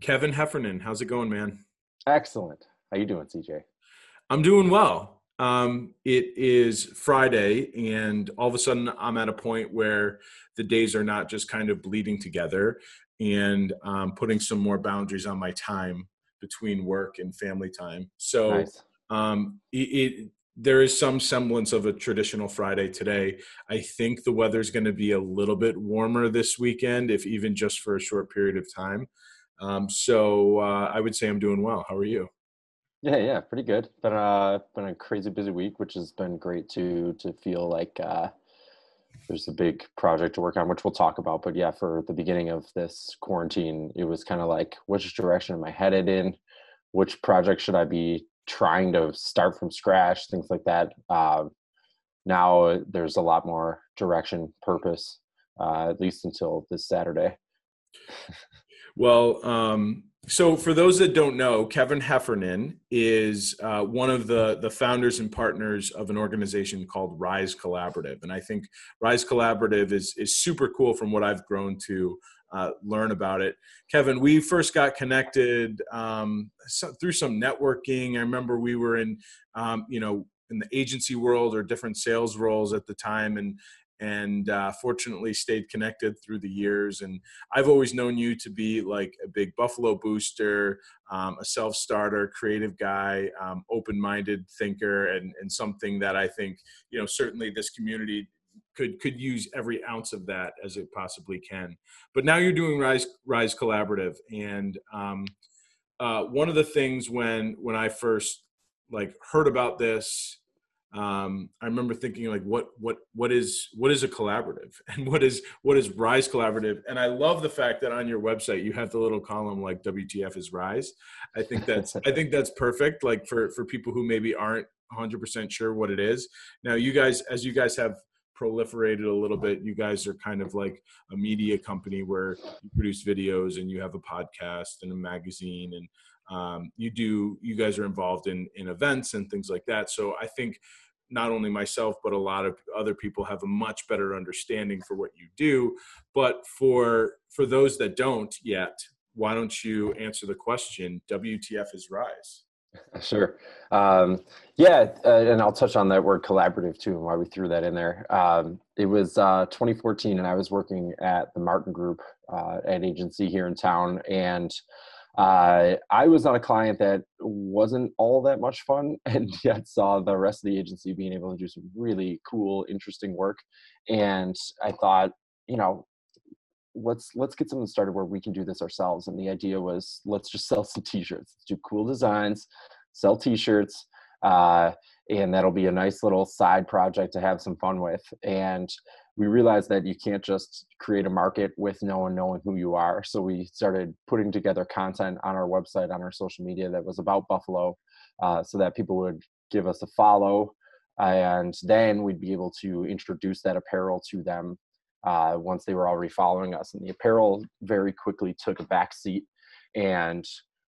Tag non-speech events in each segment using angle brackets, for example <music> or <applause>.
Kevin Heffernan. How's it going, man? Excellent. How you doing, CJ? I'm doing well. Um, it is Friday, and all of a sudden, I'm at a point where the days are not just kind of bleeding together, and um, putting some more boundaries on my time between work and family time. So, nice. um, it, it there is some semblance of a traditional Friday today. I think the weather's going to be a little bit warmer this weekend, if even just for a short period of time. Um, so uh, I would say I'm doing well. How are you? Yeah, yeah, pretty good. Been uh been a crazy busy week, which has been great to to feel like uh, there's a big project to work on, which we'll talk about. But yeah, for the beginning of this quarantine, it was kind of like, which direction am I headed in? Which project should I be trying to start from scratch? Things like that. Uh, now there's a lot more direction, purpose, uh, at least until this Saturday. <laughs> Well, um, so for those that don't know, Kevin Heffernan is uh, one of the the founders and partners of an organization called Rise Collaborative, and I think Rise Collaborative is is super cool from what I've grown to uh, learn about it. Kevin, we first got connected um, so, through some networking. I remember we were in, um, you know, in the agency world or different sales roles at the time, and and uh, fortunately stayed connected through the years. And I've always known you to be like a big Buffalo booster, um, a self starter, creative guy, um, open minded thinker, and, and something that I think, you know, certainly this community could could use every ounce of that as it possibly can. But now you're doing Rise Rise Collaborative, and um, uh, one of the things when when I first like heard about this um, I remember thinking like, what what what is what is a collaborative, <laughs> and what is what is Rise Collaborative? And I love the fact that on your website you have the little column like WTF is Rise. I think that's I think that's perfect. Like for for people who maybe aren't 100% sure what it is. Now you guys, as you guys have proliferated a little bit, you guys are kind of like a media company where you produce videos and you have a podcast and a magazine and um, you do you guys are involved in in events and things like that so i think not only myself but a lot of other people have a much better understanding for what you do. But for for those that don't yet why don't you answer the question wtf is rise? <laughs> Sure. Um, yeah uh, and i'll touch on that word collaborative too and why we threw that in there. Um, it was uh, 2014 and i was working at the martin group uh, an agency here in town and uh, I was on a client that wasn't all that much fun, <laughs> and yet saw the rest of the agency being able to do some really cool, interesting work. And I thought, you know, let's let's get something started where we can do this ourselves. And the idea was, let's just <laughs> sell some T-shirts, let's do cool designs, sell T-shirts, uh, and that'll be a nice little side project to have some fun with. And we realized that you can't just create a market with no one knowing who you are. So we started putting together content on our website, on our social media that was about Buffalo, uh, so that people would give us a follow. And then we'd be able to introduce that apparel to them uh, once they were already following us. And the apparel very quickly took a back seat. And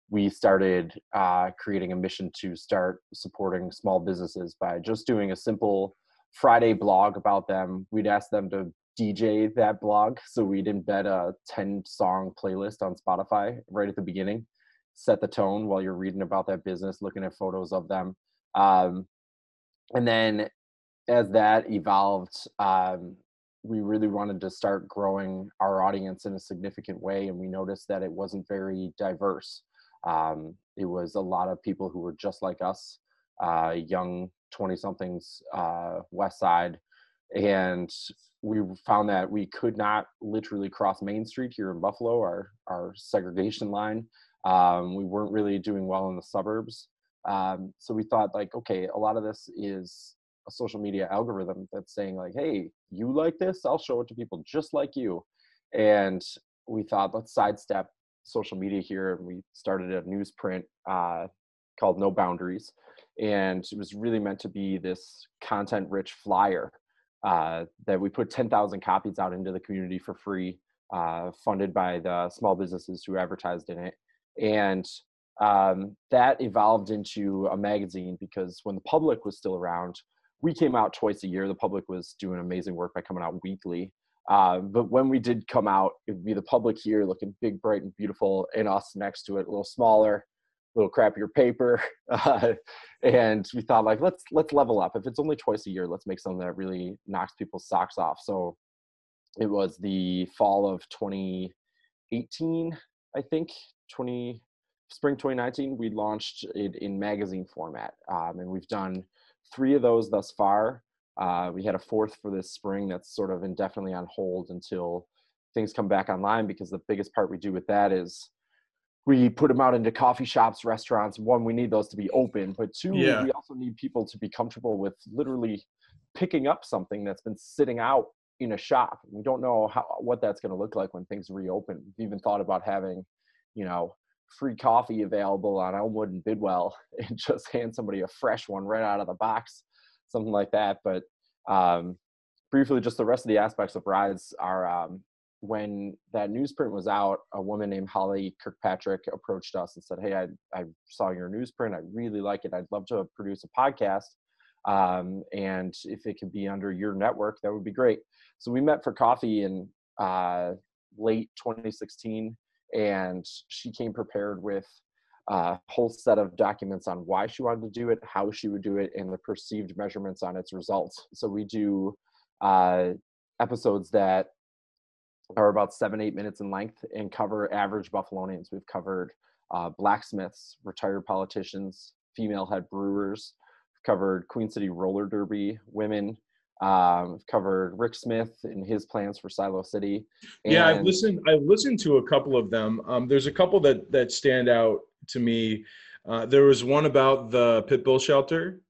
we started uh, creating a mission to start supporting small businesses by just doing a simple Friday blog about them. We'd ask them to DJ that blog. So we'd embed a 10 song playlist on Spotify right at the beginning, set the tone while you're reading about that business, looking at photos of them. Um, and then as that evolved, um, we really wanted to start growing our audience in a significant way. And we noticed that it wasn't very diverse. Um, it was a lot of people who were just like us, uh, young 20 somethings uh, west side and we found that we could not literally cross main street here in buffalo our, our segregation line. Um, we weren't really doing well in the suburbs. Um, so we thought like okay a lot of this is a social media algorithm that's saying like hey you like this i'll show it to people just like you. And we thought let's sidestep social media here and we started a newsprint uh, called no boundaries and it was really meant to be this content rich flyer uh, that we put 10,000 copies out into the community for free, uh, funded by the small businesses who advertised in it. And um, that evolved into a magazine because when the public was still around, we came out twice a year. The public was doing amazing work by coming out weekly. Uh, but when we did come out, it would be the public here looking big, bright, and beautiful, and us next to it, a little smaller, little crappier paper. <laughs> Uh, and we thought, like, let's let's level up. If it's only twice a year, let's make something that really knocks people's socks off. So it was the fall of 2018, I think, 20 spring 2019. We launched it in magazine format, um, and we've done three of those thus far. Uh, we had a fourth for this spring that's sort of indefinitely on hold until things come back online because the biggest part we do with that is we put them out into coffee shops, restaurants. One, we need those to be open, but two, yeah. we also need people to be comfortable with literally picking up something that's been sitting out in a shop. We don't know how what that's going to look like when things reopen. We've even thought about having, you know, free coffee available on Elmwood and Bidwell <laughs> and just hand somebody a fresh one right out of the box, something like that. But um, briefly, just the rest of the aspects of Rise are um, when that newsprint was out, a woman named Holly Kirkpatrick approached us and said, Hey, I, I saw your newsprint. I really like it. I'd love to produce a podcast. Um, and if it could be under your network, that would be great. So we met for coffee in uh, late 2016 and she came prepared with a whole set of documents on why she wanted to do it, how she would do it, and the perceived measurements on its results. So we do uh, episodes that are about seven, eight minutes in length and cover average Buffalonians. We've covered uh, blacksmiths, retired politicians, female head brewers, covered Queen City Roller Derby women, um, covered Rick Smith and his plans for Silo City. And yeah, I've listened. I've listened to a couple of them. Um, there's a couple that that stand out to me. Uh, there was one about the pit bull shelter.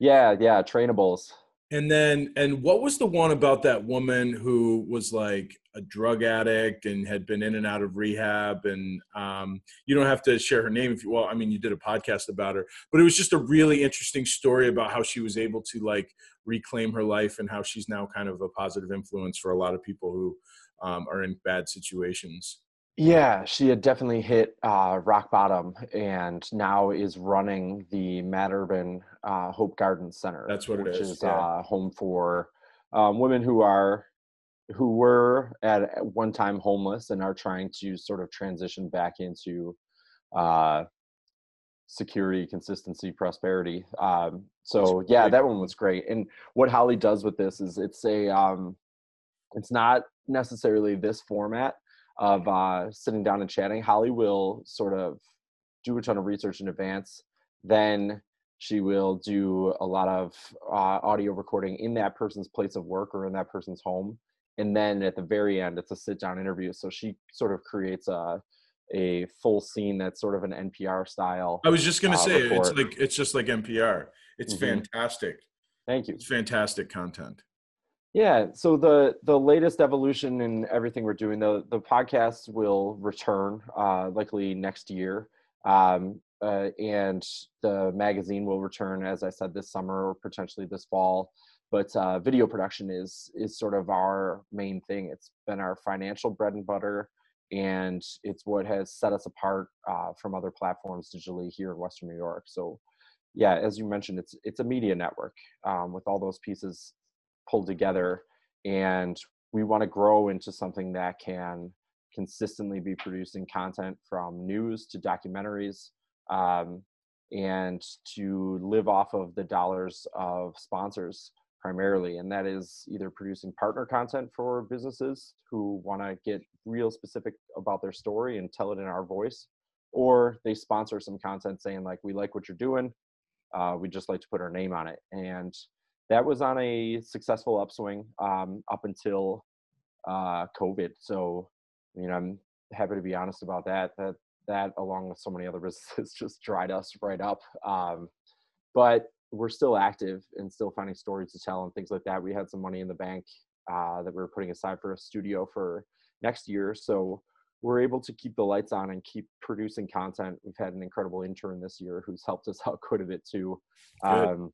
Yeah, yeah, trainables. And then, and what was the one about that woman who was like a drug addict and had been in and out of rehab? And um, you don't have to share her name if you. Well, I mean, you did a podcast about her, but it was just a really interesting story about how she was able to like reclaim her life and how she's now kind of a positive influence for a lot of people who um, are in bad situations. Yeah, she had definitely hit uh, rock bottom and now is running the Matt Urban uh, Hope Garden Center. That's what it is. which is. Yeah. Uh, home for um, women who are who were at one time homeless and are trying to sort of transition back into uh, security, consistency, prosperity. Um, so yeah, that one was great. And what Holly does with this is it's a um, it's not necessarily this format of uh, sitting down and chatting. Holly will sort of do a ton of research in advance. Then she will do a lot of uh, audio recording in that person's place of work or in that person's home. And then at the very end, it's a sit down interview. So she sort of creates a a full scene that's sort of an NPR style. I was just gonna uh, say report. it's like it's just like NPR. It's mm-hmm. fantastic. Thank you. It's fantastic content. Yeah, so the the latest evolution in everything we're doing, the the podcast will return uh, likely next year, um, uh, and the magazine will return, as I said, this summer or potentially this fall. But uh, video production is is sort of our main thing. It's been our financial bread and butter, and it's what has set us apart uh, from other platforms digitally here in Western New York. So, yeah, as you mentioned, it's it's a media network um, with all those pieces pulled together and we want to grow into something that can consistently be producing content from news to documentaries um, and to live off of the dollars of sponsors primarily and that is either producing partner content for businesses who want to get real specific about their story and tell it in our voice or they sponsor some content saying like we like what you're doing uh, we just like to put our name on it and that was on a successful upswing um, up until uh, COVID. So, I mean, I'm happy to be honest about that. That that, along with so many other businesses, <laughs> just dried us right up. Um, but we're still active and still finding stories to tell and things like that. We had some money in the bank uh, that we were putting aside for a studio for next year, so we're able to keep the lights on and keep producing content. We've had an incredible intern this year who's helped us <laughs> out quite a bit too. Um,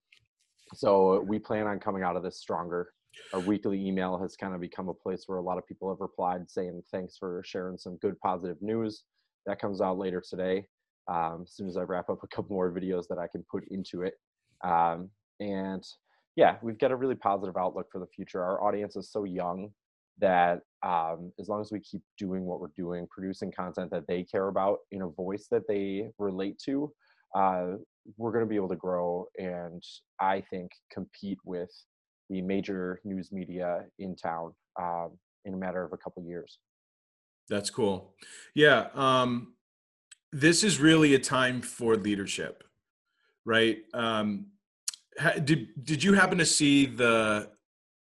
so we plan on coming out of this stronger. Our weekly email has kind of become a place where a lot of people have replied saying thanks for sharing some good positive news. That comes out later today. Um, as soon as I wrap up a couple more videos that I can put into it. Um, and yeah, we've got a really positive outlook for the future. Our audience is so young that um, as long as we keep doing what we're doing, producing content that they care about in a voice that they relate to, uh, we're going to be able to grow and I think compete with the major news media in town um, in a matter of a couple years. That's cool. Yeah. Um, this is really a time for leadership, right? Um, did did you happen to see the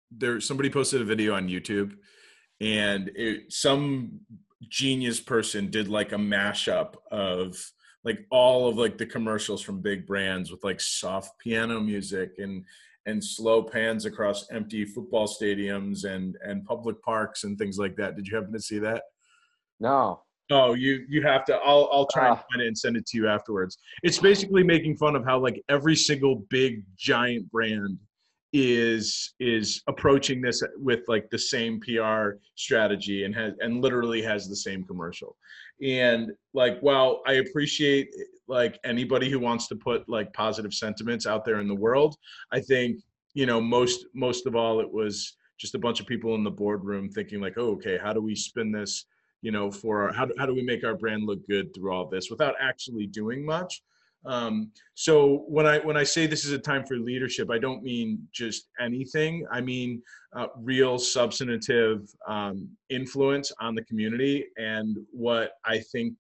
there? Somebody posted a video on YouTube, and it, some genius person did like a mashup of like all of like the commercials from big brands with like soft piano music and and slow pans across empty football stadiums and and public parks and things like that. Did you happen to see that? No. Oh, you you have to. I'll I'll try and ah. find it and send it to you afterwards. It's basically making fun of how like every single big giant brand is is approaching this with like the same PR strategy and has and literally has the same commercial. And like, while I appreciate like anybody who wants to put like positive sentiments out there in the world, I think you know most most of all it was just a bunch of people in the boardroom thinking like, oh, okay, how do we spin this? you know, for our, how, do, how do we make our brand look good through all this without actually doing much. Um, so when I when I say this is a time for leadership, I don't mean just anything. I mean uh, real substantive um, influence on the community and what I think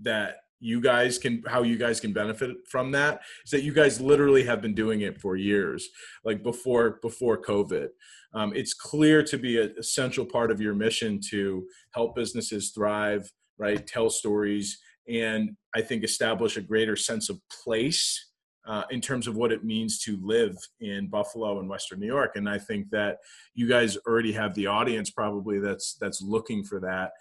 that you guys can how you guys can benefit from that is that you guys literally have been doing it for years like before before covid um, it's clear to be a essential part of your mission to help businesses thrive right tell stories and i think establish a greater sense of place uh, in terms of what it means to live in buffalo and western new york. And i think that you guys already have the audience probably that's that's looking for that.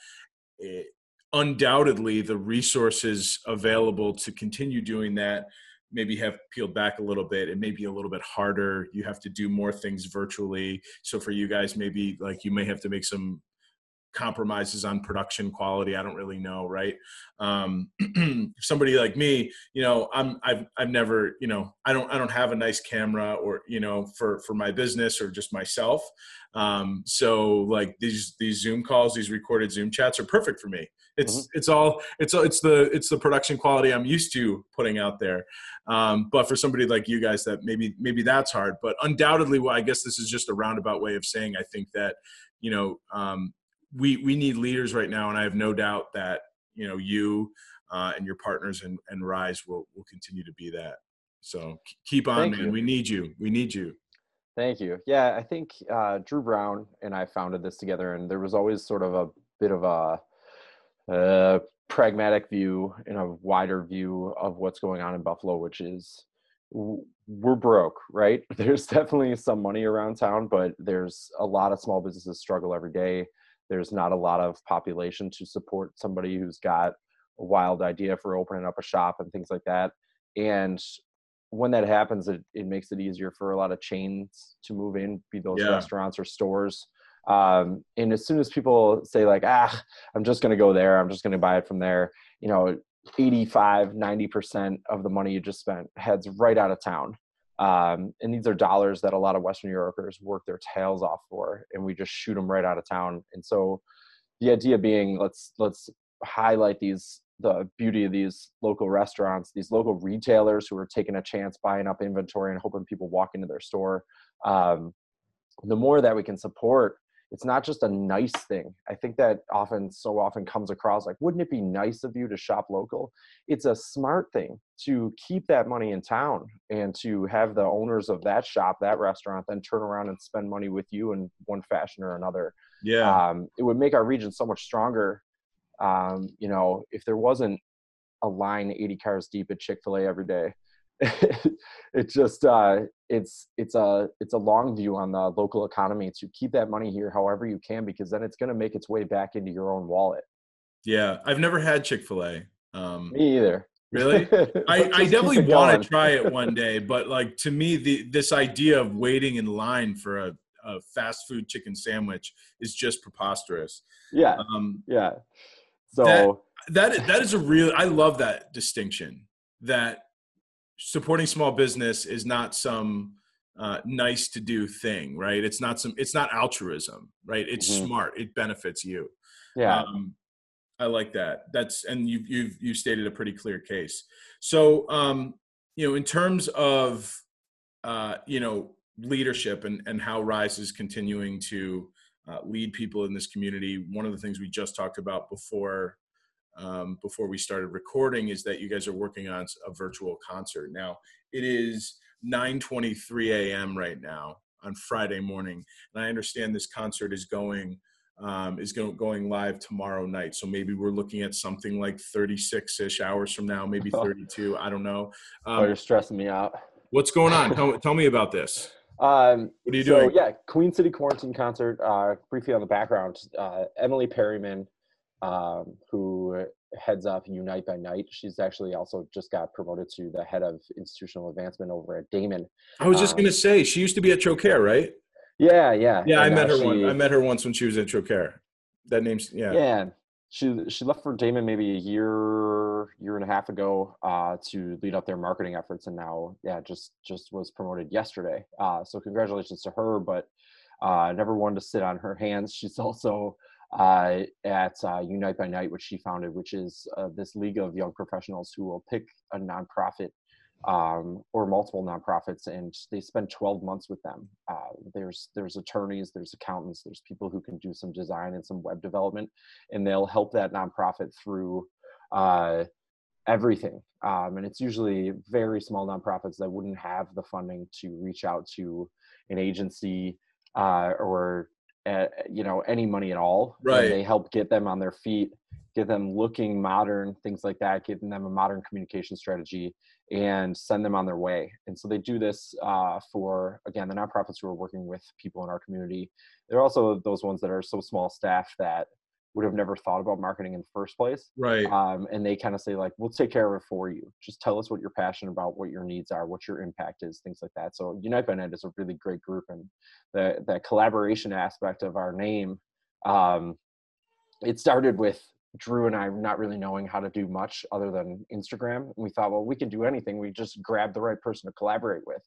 It, undoubtedly the resources available to continue doing that maybe have peeled back a little bit. It may be a little bit harder. You have to do more things virtually. So for you guys maybe like you may have to make some compromises on production quality i don't really know right? Um <clears throat> somebody like me you know i'm i've i've never you know i don't i don't have a nice camera or you know for for my business or just myself. Um so like these these zoom calls these recorded zoom chats are perfect for me. It's mm-hmm. it's all it's it's the it's the production quality i'm used to putting out there. Um, but for somebody like you guys that maybe maybe that's hard. But undoubtedly well i guess this is just a roundabout way of saying i think that you know um, we we need leaders right now and i have no doubt that you know you uh, and your partners and, and rise will will continue to be that so keep on Thank man you. we need you we need you Thank you. Yeah, I think uh, Drew Brown and I founded this together, and there was always sort of a bit of a a pragmatic view and a wider view of what's going on in Buffalo, which is we're broke, right? <laughs> There's definitely some money around town, but there's a lot of small businesses struggle every day. There's not a lot of population to support somebody who's got a wild idea for opening up a shop and things like that. And when that happens, it, it makes it easier for a lot of chains to move in, be those yeah. restaurants or stores um, and as soon as people say like ah i'm just going to go there i'm just going to buy it from there you know 85 90% of the money you just spent heads right out of town um, and these are dollars that a lot of western new yorkers work their tails off for and we just shoot them right out of town. And so the idea being let's let's highlight these the beauty of these local restaurants these local retailers who are taking a chance buying up inventory and hoping people walk into their store. Um, the more that we can support it's not just a nice thing. I think that often, so often comes across like, wouldn't it be nice of you to shop local? It's a smart thing to keep that money in town and to have the owners of that shop, that restaurant, then turn around and spend money with you in one fashion or another. Yeah. Um, it would make our region so much stronger. Um, you know, if there wasn't a line 80 cars deep at Chick fil A every day, <laughs> it just uh, it's it's a it's a long view on the local economy to keep that money here however you can because then it's going to make its way back into your own wallet. Yeah, I've never had Chick Fil A. Um, Me either. Really, <laughs> I, I definitely want to try it one <laughs> day. But like to me, the this idea of waiting in line for a, a fast food chicken sandwich is just preposterous. Yeah. Um, yeah. So that, that that is a real. I love that distinction. That supporting small business is not some uh, nice to do thing, right? It's not some, it's not altruism, right? It's mm-hmm. smart. It benefits you. Yeah. Um, I like that. That's and you've you've you stated a pretty clear case. So um, you know, in terms of uh, you know leadership and and how Rise is continuing to uh, lead people in this community. One of the things we just talked about before um, before we started recording is that you guys are working on a virtual concert. Now it is 9:23 a.m. right now on Friday morning, and I understand this concert is going um, is go, going live tomorrow night. So maybe we're looking at something like 36 ish hours from now, maybe <laughs> 32. I don't know. Um, oh, you're stressing me out. What's going on? tell, <laughs> tell me about this. Um, what are you so, doing? Yeah, Queen City Quarantine Concert. Uh, briefly on the background, uh, Emily Perryman, um, who heads up Unite by Night. She's actually also just got promoted to the head of institutional advancement over at Daemen. I was just um, going to say, she used to be at Trocaire, right? Yeah, yeah. Yeah, and I met her she, one. I met her once when she was at Trocaire. That name's yeah. Yeah. She she left for Daemen maybe a year year and a half ago uh, to lead up their marketing efforts, and now yeah just just was promoted yesterday. Uh, so congratulations to her, but uh, never wanted to sit on her hands. She's <laughs> also uh, at uh, Unite by Night, which she founded, which is uh, this league of young professionals who will pick a nonprofit um, or multiple nonprofits, and they spend 12 months with them. Uh, there's there's attorneys, there's accountants, there's people who can do some design and some web development, and they'll help that nonprofit through uh, everything. Um, and it's usually very small nonprofits that wouldn't have the funding to reach out to an agency uh, or uh, you know any money at all. Right. And they help get them on their feet get them looking modern, things like that, giving them a modern communication strategy and send them on their way. And so they do this uh, for, again, the nonprofits who are working with people in our community. They're also those ones that are so small staff that would have never thought about marketing in the first place. Right. Um, and they kind of say like, we'll take care of it for you. Just tell us what you're passionate about, what your needs are, what your impact is, things like that. So Unite by Night is a really great group and the, the collaboration aspect of our name, um, it started with Drew and I not really knowing how to do much other than Instagram. And we thought, well, we can do anything. We just grab the right person to collaborate with.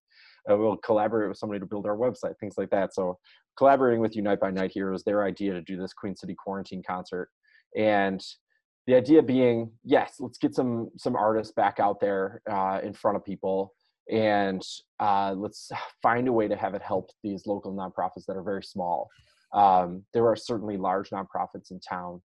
Uh, we'll collaborate with somebody to build our website, things like that. So collaborating with Unite by Night here was their idea to do this Queen City quarantine concert. And the idea being, yes, let's get some some artists back out there uh, in front of people, and uh, let's find a way to have it help these local nonprofits that are very small. Um, there are certainly large nonprofits in town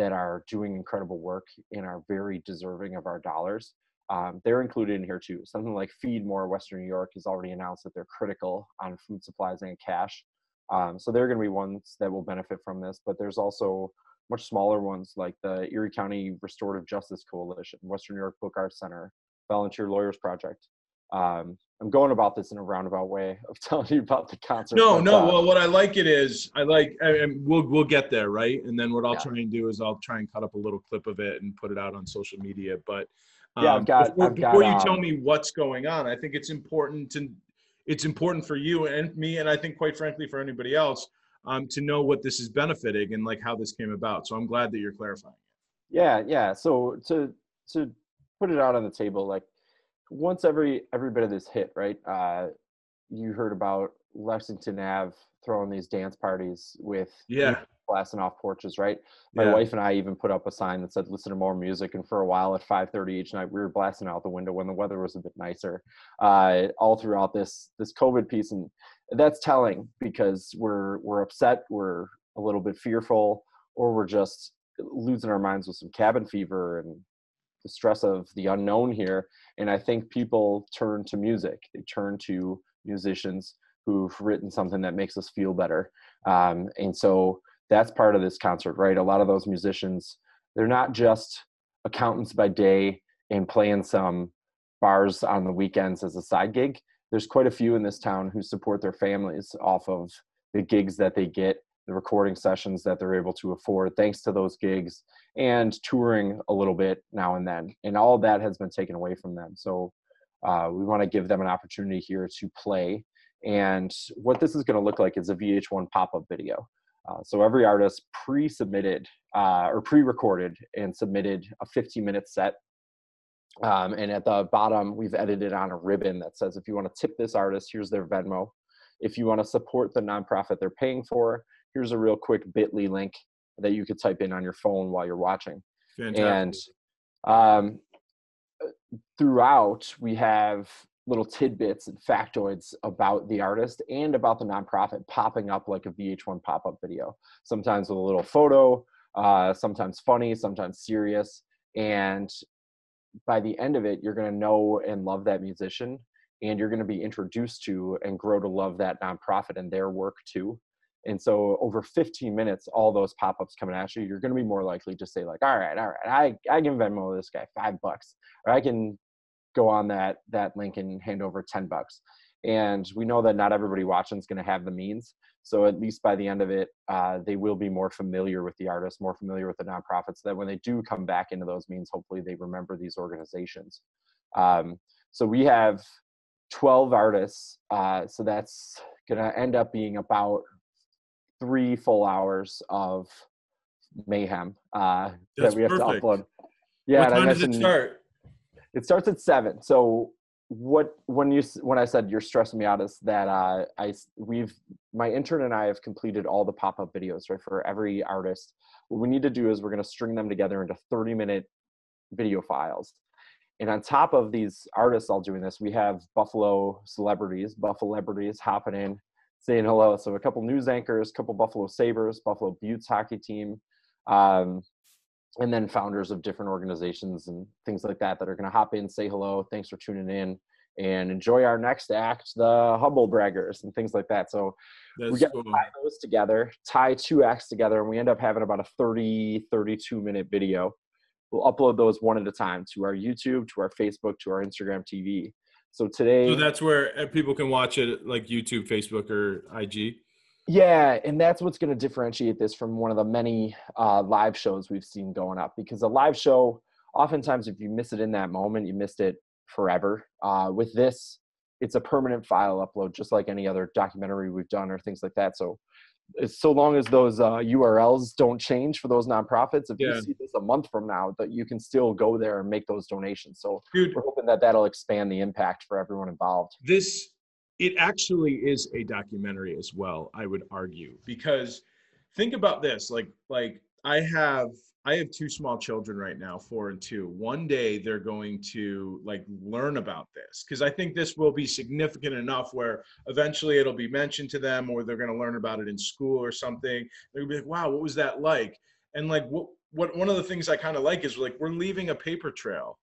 that are doing incredible work and are very deserving of our dollars. Um, they're included in here too. Something like Feed More Western New York has already announced that they're critical on food supplies and cash. Um, so they're going to be ones that will benefit from this. But there's also much smaller ones like the Erie County Restorative Justice Coalition, Western New York Book Arts Center, Volunteer Lawyers Project, um, I'm going about this in a roundabout way of <laughs> telling you about the concert. No, but, no. Uh, well, what I like it is I like, and we'll we'll get there, right? And then what I'll yeah. try and do is I'll try and cut up a little clip of it and put it out on social media. But um, yeah, I've um, got. Before, I've before got, you tell me what's going on, I think it's important to it's important for you and me, and I think quite frankly for anybody else, um, to know what this is benefiting and like how this came about. So I'm glad that you're clarifying it. Yeah, yeah. So to to put it out on the table, like once every every bit of this hit, right? Uh, you heard about Lexington Ave throwing these dance parties with yeah blasting off porches, right? My yeah. wife and I even put up a sign that said "Listen to more music." And for a while, at 5:30 each night, we were blasting out the window when the weather was a bit nicer. Uh, all throughout this this COVID piece, and that's telling because we're we're upset, we're a little bit fearful, or we're just losing our minds with some cabin fever and the stress of the unknown here and i think people turn to music. They turn to musicians who've written something that makes us feel better. Um, and so that's part of this concert right? A lot of those musicians they're not just accountants by day and playing some bars on the weekends as a side gig. There's quite a few in this town who support their families off of the gigs that they get the recording sessions that they're able to afford thanks to those gigs and touring a little bit now and then. And all that has been taken away from them. So uh, we want to give them an opportunity here to play. And what this is going to look like is a vh1 pop-up video. Uh, so every artist pre-submitted uh, or pre-recorded and submitted a 15 minute set. Um, and at the bottom, we've edited on a ribbon that says, if you want to tip this artist, here's their Venmo. If you want to support the nonprofit they're paying for, here's a real quick bit.ly link that you could type in on your phone while you're watching. Fantastic. And um, throughout, we have little tidbits and factoids about the artist and about the nonprofit popping up like a VH1 pop up video, sometimes with a little photo, uh, sometimes funny, sometimes serious. And by the end of it, you're going to know and love that musician, and you're going to be introduced to and grow to love that nonprofit and their work too. And so, over 15 minutes, all those pop ups coming at you, you're going to be more likely to say, like, all right, all right, I, I can Venmo this guy five bucks, or I can go on that that link and hand over 10 bucks. And we know that not everybody watching is going to have the means. So at least by the end of it, uh, they will be more familiar with the artists, more familiar with the nonprofits. So that when they do come back into those means, hopefully they remember these organizations. Um, so we have 12 artists. Uh, so that's going to end up being about three full hours of mayhem uh, that we have perfect. to upload. Yeah, what time does it start? It starts at seven. So what when you when I said you're stressing me out is that uh, I we've my intern and I have completed all the pop up videos right for every artist. What we need to do is we're going to string them together into 30 minute video files. And on top of these artists all doing this, we have Buffalo celebrities, Buffalo celebrities hopping in, saying hello. So a couple news anchors, a couple Buffalo Sabres, Buffalo Beauts hockey team, um, and then founders of different organizations and things like that that are going to hop in, say hello, thanks for tuning in, and enjoy our next act, the Humble Braggers and things like that. So That's we get cool. tie those together, tie two acts together, and we end up having about a 30, 32 minute video. We'll upload those one at a time to our YouTube, to our Facebook, to our Instagram TV. So today, so that's where uh, people can watch it, like YouTube, Facebook, or IG. Yeah, and that's what's going to differentiate this from one of the many uh, live shows we've seen going up. Because a live show, oftentimes, if you miss it in that moment, you missed it forever. Uh, with this, it's a permanent file upload, just like any other documentary we've done or things like that. So, so long as those uh, URLs don't change for those nonprofits, if yeah. you see this a month from now, that you can still go there and make those donations. So, Dude, we're hoping that that'll expand the impact for everyone involved. This it actually is a documentary as well i would argue because think about this like like i have i have two small children right now four and two. One day they're going to like learn about this because i think this will be significant enough where eventually it'll be mentioned to them or they're going to learn about it in school or something. They'll be like wow what was that like? And like what what one of the things i kind of like is like we're leaving a paper trail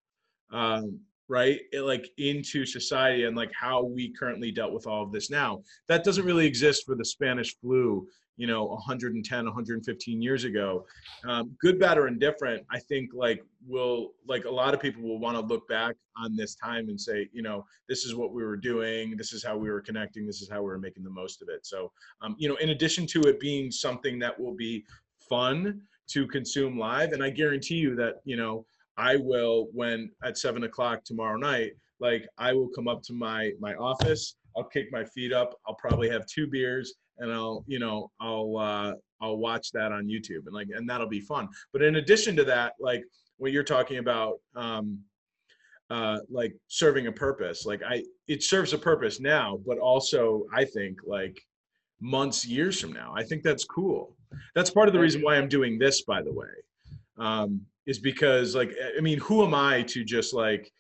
um, right it, like into society and like how we currently dealt with all of this now. That doesn't really exist for the spanish flu you know 110 115 years ago um, good bad or indifferent i think like will like a lot of people will want to look back on this time and say you know this is what we were doing this is how we were connecting this is how we were making the most of it so um, you know in addition to it being something that will be fun to consume live and i guarantee you that you know I will when at seven o'clock tomorrow night, like I will come up to my my office. I'll kick my feet up. I'll probably have two beers and I'll you know I'll uh, I'll watch that on YouTube and like and that'll be fun. But in addition to that, like when you're talking about um, uh, like serving a purpose, like I it serves a purpose now, but also I think like months years from now. I think that's cool. That's part of the reason why I'm doing this, by the way. Um, is because like I mean, who am I to just like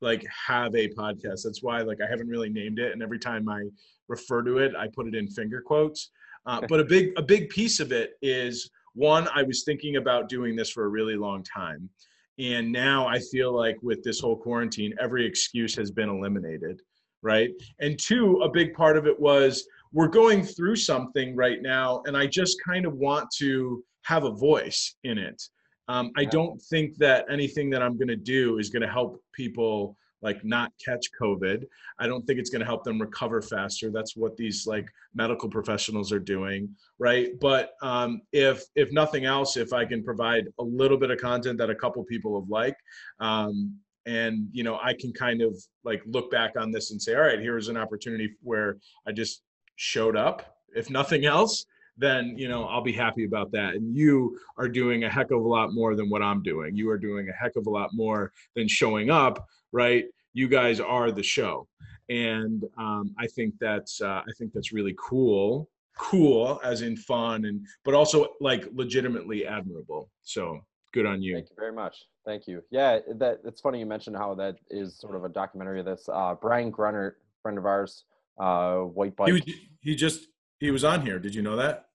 like have a podcast? That's why like I haven't really named it, and every time I refer to it, I put it in finger quotes. Uh, <laughs> but a big a big piece of it is one, I was thinking about doing this for a really long time. And now I feel like with this whole quarantine, every excuse has been eliminated, right? And two, a big part of it was we're going through something right now, and I just kind of want to have a voice in it. Um, I don't think that anything that I'm going to do is going to help people like not catch COVID. I don't think it's going to help them recover faster. That's what these like medical professionals are doing, right? But um, if if nothing else, if I can provide a little bit of content that a couple people have liked, um, and you know, I can kind of like look back on this and say, all right, here's an opportunity where I just showed up. If nothing else, then you know I'll be happy about that. And you are doing a heck of a lot more than what I'm doing. You are doing a heck of a lot more than showing up, right? You guys are the show, and um, I think that's uh, I think that's really cool. Cool, as in fun, and but also like legitimately admirable. So good on you. Thank you very much. Thank you. Yeah, that it's funny you mentioned how that is sort of a documentary of this. Uh, Brian Gruner, friend of ours, uh, White Bike. He, was, he just he was on here. Did you know that?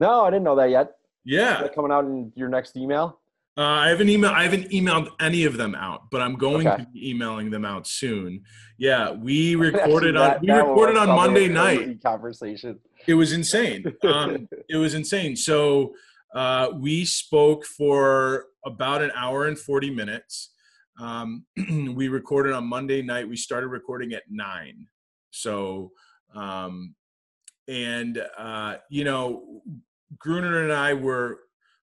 No, I didn't know that yet. Yeah, coming out in your next email. Uh, I haven't email. I haven't emailed any of them out, but I'm going okay. to be emailing them out soon. Yeah, we recorded that, on we recorded on Monday night. Conversation. It was insane. Um, <laughs> it was insane. So uh, we spoke for about an hour and 40 minutes. Um, <clears throat> we recorded on Monday night. We started recording at nine. So, um, and uh, you know, Gruner and I were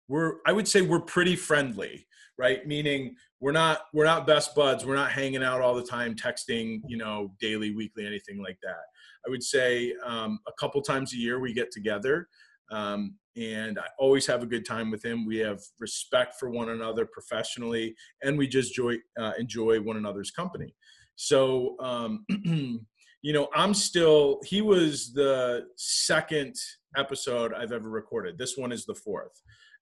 we're I would say we're pretty friendly, right? Meaning we're not we're not best buds. We're not hanging out all the time, texting, you know, daily, weekly, anything like that. I would say um, a couple times a year we get together. Um, and I always have a good time with him. We have respect for one another professionally, and we just enjoy uh, enjoy one another's company. So, um, <clears throat> you know, I'm still. He was the second episode I've ever recorded. This one is the fourth,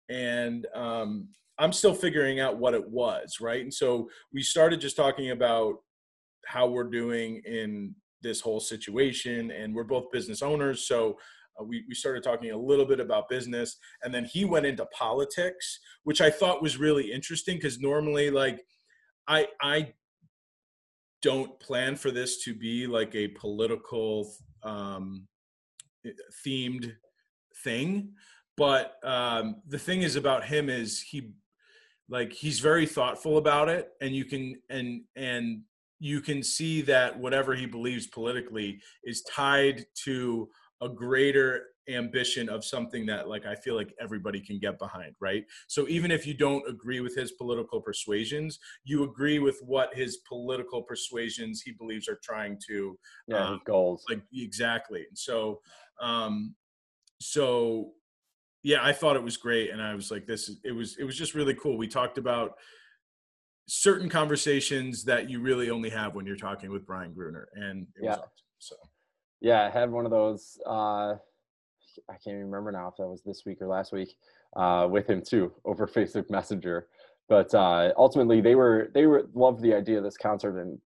and um, I'm still figuring out what it was. Right, and so we started just talking about how we're doing in this whole situation, and we're both business owners, so uh, we, we started talking a little bit about business and then he went into politics which i thought was really interesting because normally like i i don't plan for this to be like a political um, themed thing but um, the thing is about him is he like he's very thoughtful about it and you can and and you can see that whatever he believes politically is tied to a greater ambition of something that like I feel like everybody can get behind, right? So even if you don't agree with his political persuasions, you agree with what his political persuasions he believes are trying to yeah, um, goals. Like exactly. And so um so yeah, I thought it was great and I was like this is it was it was just really cool. We talked about certain conversations that you really only have when you're talking with Brian Gruner and it yeah. was awesome. So yeah, I had one of those. Uh, I can't even remember now if that was this week or last week uh, with him too over <laughs> Facebook Messenger. But uh, ultimately, they were they were loved the idea of this concert, and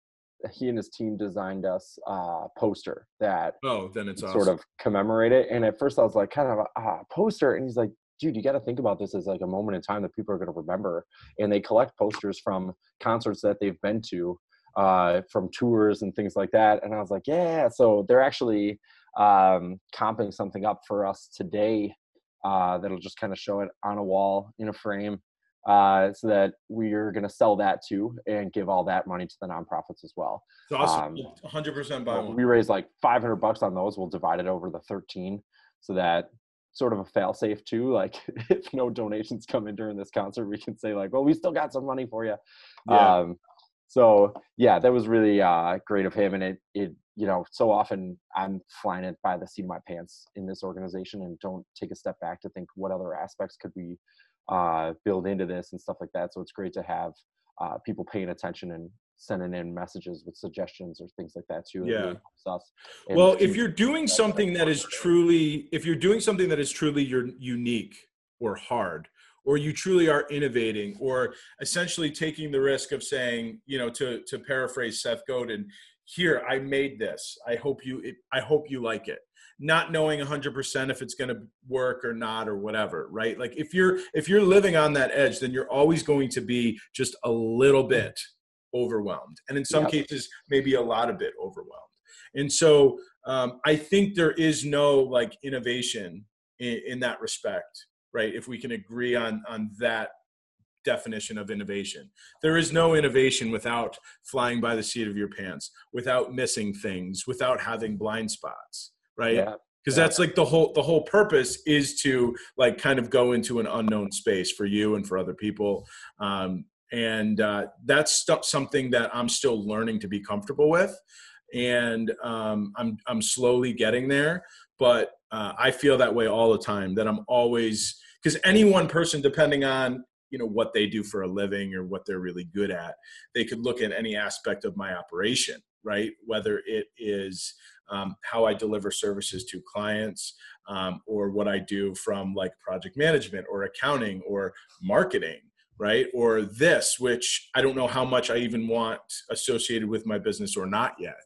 he and his team designed us a poster that oh, then it's sort awesome. of commemorate it. And at first, I was like, kind of a uh, poster, and he's like, dude, you got to think about this as like a moment in time that people are going to remember. And they collect posters from concerts that they've been to uh, from tours and things like that. And I was like, yeah. So they're actually um, comping something up for us today uh, that'll just kind of show it on a wall in a frame. Uh, so that we're going to sell that too and give all that money to the nonprofits as well. It's awesome. Um, 100% buy one. We raised like 500 bucks on those. We'll divide it over the 13 so that sort of a fail safe too. Like <laughs> if no donations come in during this concert, we can say like, well, we still got some money for you. Yeah. Um, so yeah, that was really uh, great of him, and it it you know so often I'm flying it by the seat of my pants in this organization and don't take a step back to think what other aspects could we uh, build into this and stuff like that. So it's great to have uh, people paying attention and sending in messages with suggestions or things like that too. Yeah. Well, if you're doing something that is truly, if you're doing something that is truly your unique or hard, or you truly are innovating or essentially taking the risk of saying you know to to paraphrase seth godin here i made this i hope you i hope you like it not knowing 100% if it's going to work or not or whatever right like if you're if you're living on that edge then you're always going to be just a little bit overwhelmed and in some yep. cases maybe a lot of bit overwhelmed and so um, i think there is no like innovation in, in that respect right? If we can agree on on that definition of innovation. There is no innovation without flying by the seat of your pants, without missing things, without having blind spots, right? Yeah. Because that's like the whole the whole purpose is to like kind of go into an unknown space for you and for other people, um, and uh, that's something that I'm still learning to be comfortable with, and um, I'm I'm slowly getting there but uh, I feel that way all the time. That I'm always because any one person, depending on you know what they do for a living or what they're really good at, they could look at any aspect of my operation, right? Whether it is um, how I deliver services to clients, um, or what I do from like project management or accounting or marketing, right? Or this, which I don't know how much I even want associated with my business or not yet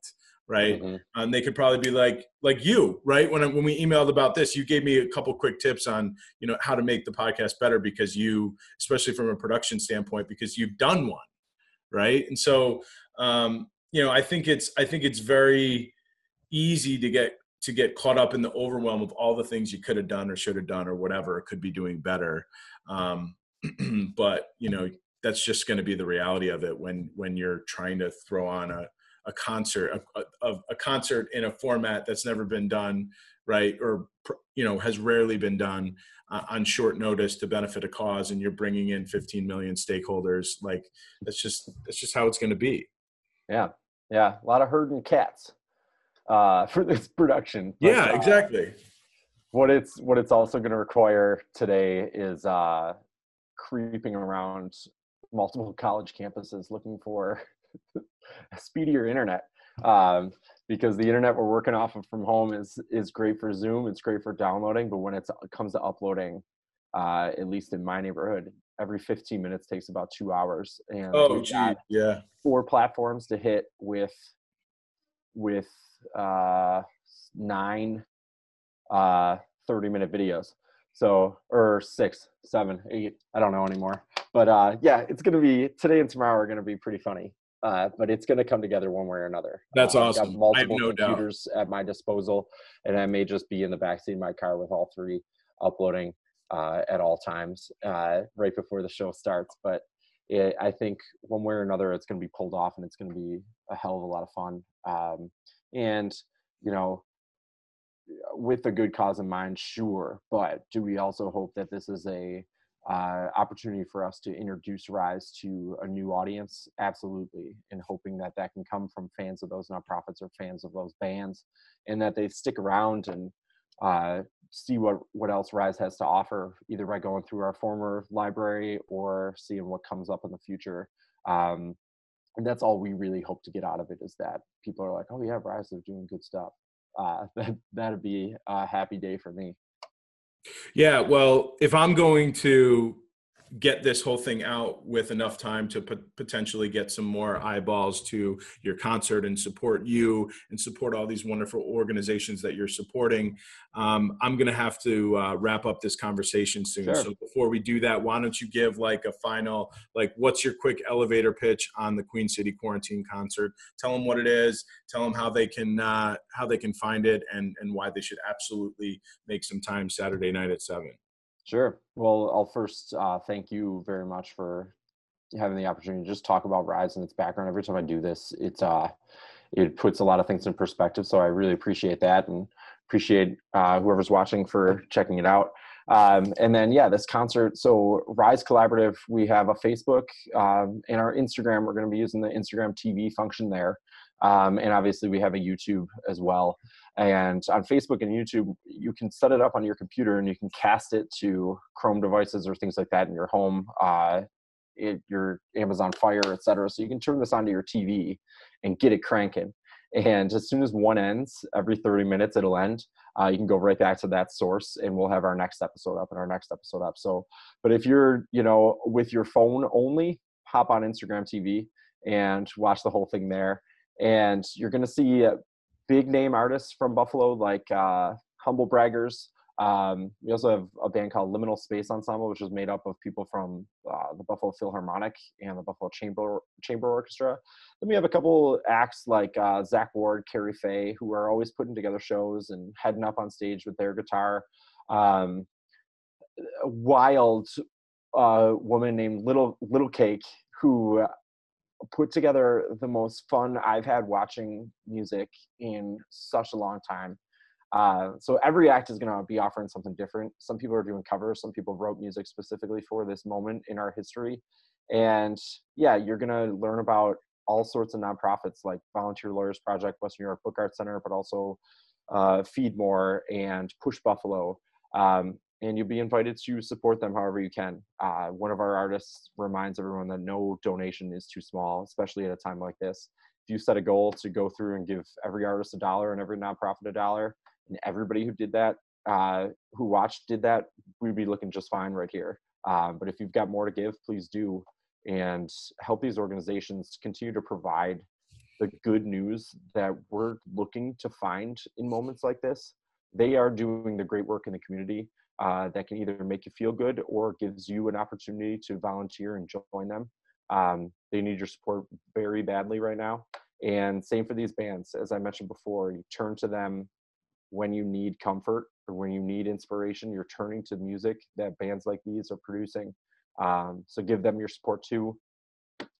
right? Mm-hmm. And they could probably be like like you, right? When I, when we emailed about this, you gave me a couple quick tips on you know how to make the podcast better because you, especially from a production standpoint, because you've done one, right? And so um, you know, I think it's I think it's very easy to get to get caught up in the overwhelm of all the things you could have done or should have done or whatever could be doing better. Um, <clears throat> but you know that's just going to be the reality of it when when you're trying to throw on a a concert a, a, a, concert in a format that's never been done right or you know has rarely been done uh, on short notice to benefit a cause and you're bringing in 15 million stakeholders like that's just that's just how it's going to be yeah yeah a lot of herding cats uh, <laughs> for this production but, yeah uh, exactly uh, what it's what it's also going to require today is uh creeping around multiple <laughs> college campuses looking for <laughs> speedier internet um, because the internet we're working off of from home is is great for Zoom. It's great for downloading, but when it comes to uploading, uh, at least in my neighborhood, every 15 minutes takes about two hours. And oh, gee, yeah, four platforms to hit with with uh, nine uh, 30 minute videos. So, or six, seven, eight, I don't know anymore. But uh, yeah, it's going to be today and tomorrow are going to be pretty funny uh, but it's going to come together one way or another. That's uh, awesome. I've got multiple no computers doubt. at my disposal, and I may just be in the backseat of my car with all three uploading uh, at all times uh, right before the show starts. But it, I think one way or another, it's going to be pulled off, and it's going to be a hell of a lot of fun. Um, and you know, with a good cause in mind, sure. But do we also hope that this is a uh, opportunity for us to introduce Rise to a new audience, absolutely, and hoping that that can come from fans of those nonprofits or fans of those bands, and that they stick around and uh, see what what else Rise has to offer, either by going through our former library or seeing what comes up in the future. Um, and that's all we really hope to get out of it is that people are like, oh yeah, Rise is doing good stuff. Uh, <laughs> that that'd be a happy day for me. Yeah, well, if I'm going to get this whole thing out with enough time to potentially get some more eyeballs to your concert and support you and support all these wonderful organizations that you're supporting. Um, I'm going to have to uh, wrap up this conversation soon. Sure. So before we do that, why don't you give like a final, like, what's your quick elevator pitch on the Queen City Quarantine concert? Tell them what it is. Tell them how they can uh, how they can find it and and why they should absolutely make some time Saturday night at seven. Sure. Well, I'll first uh, thank you very much for having the opportunity to just talk about Rise and its background. Every time I do this, it's uh, it puts a lot of things in perspective. So I really appreciate that and appreciate uh, whoever's watching for checking it out. Um, and then yeah, this concert. So Rise Collaborative, we have a Facebook um, and our Instagram. We're going to be using the Instagram TV function there. Um, and obviously, we have a YouTube as well. And on Facebook and YouTube, you can set it up on your computer and you can cast it to Chrome devices or things like that in your home, uh, it, your Amazon Fire, etc. So you can turn this onto your TV and get it cranking. And as soon as one ends, every 30 minutes it'll end. Uh, you can go right back to that source, and we'll have our next episode up and our next episode up. So, but if you're, you know, with your phone only, hop on Instagram TV and watch the whole thing there and you're going to see uh, big name artists from Buffalo like uh, Humble Braggers. Um, we also have a band called Liminal Space Ensemble, which is made up of people from uh, the Buffalo Philharmonic and the Buffalo Chamber Chamber Orchestra. Then we have a couple acts like uh, Zach Ward, Carrie Faye, who are always putting together shows and heading up on stage with their guitar. Um, wild uh, woman named Little Little Cake, who put together the most fun I've had watching music in such a long time. Uh, so every act is going to be offering something different. Some people are doing covers. Some people wrote music specifically for this moment in our history. And yeah, you're going to learn about all sorts of nonprofits like Volunteer Lawyers Project, Western New York Book Arts Center, but also uh, Feed More, and Push Buffalo. Um, and you'll be invited to support them however you can. Uh, one of our artists reminds everyone that no donation is too small, especially at a time like this. If you set a goal to go through and give every artist a dollar and every nonprofit a dollar, and everybody who did that, uh, who watched did that, we'd be looking just fine right here. Um, but if you've got more to give, please do and help these organizations continue to provide the good news that we're looking to find in moments like this. They are doing the great work in the community uh, that can either make you feel good or gives you an opportunity to volunteer and join them. Um, they need your support very badly right now. And same for these bands. As I mentioned before, you turn to them when you need comfort or when you need inspiration. You're turning to music that bands like these are producing. Um, so give them your support too.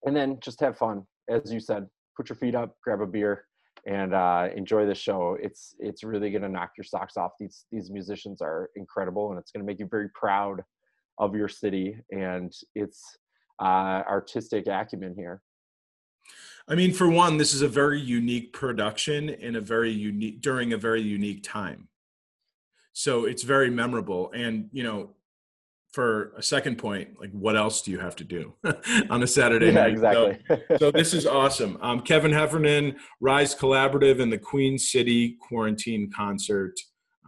And then just have fun. As you said, put your feet up, grab a beer, and uh, enjoy the show. It's it's really gonna knock your socks off. These these musicians are incredible, and it's gonna make you very proud of your city and its uh, artistic acumen here. I mean, for one, this is a very unique production in a very unique during a very unique time. So it's very memorable, and you know, for a second point, like what else do you have to do <laughs> on a Saturday yeah, night? Exactly. So, <laughs> so, this is awesome. Um, Kevin Heffernan, Rise Collaborative, and the Queen City Quarantine Concert.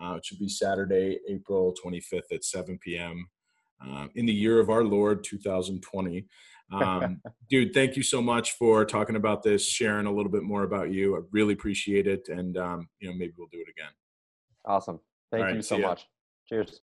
Uh, it should be Saturday, April 25th at 7 p.m. Uh, in the year of our Lord 2020. Um, <laughs> dude, thank you so much for talking about this, sharing a little bit more about you. I really appreciate it, and um, you know maybe we'll do it again. Awesome. Thank right, you so much. Cheers.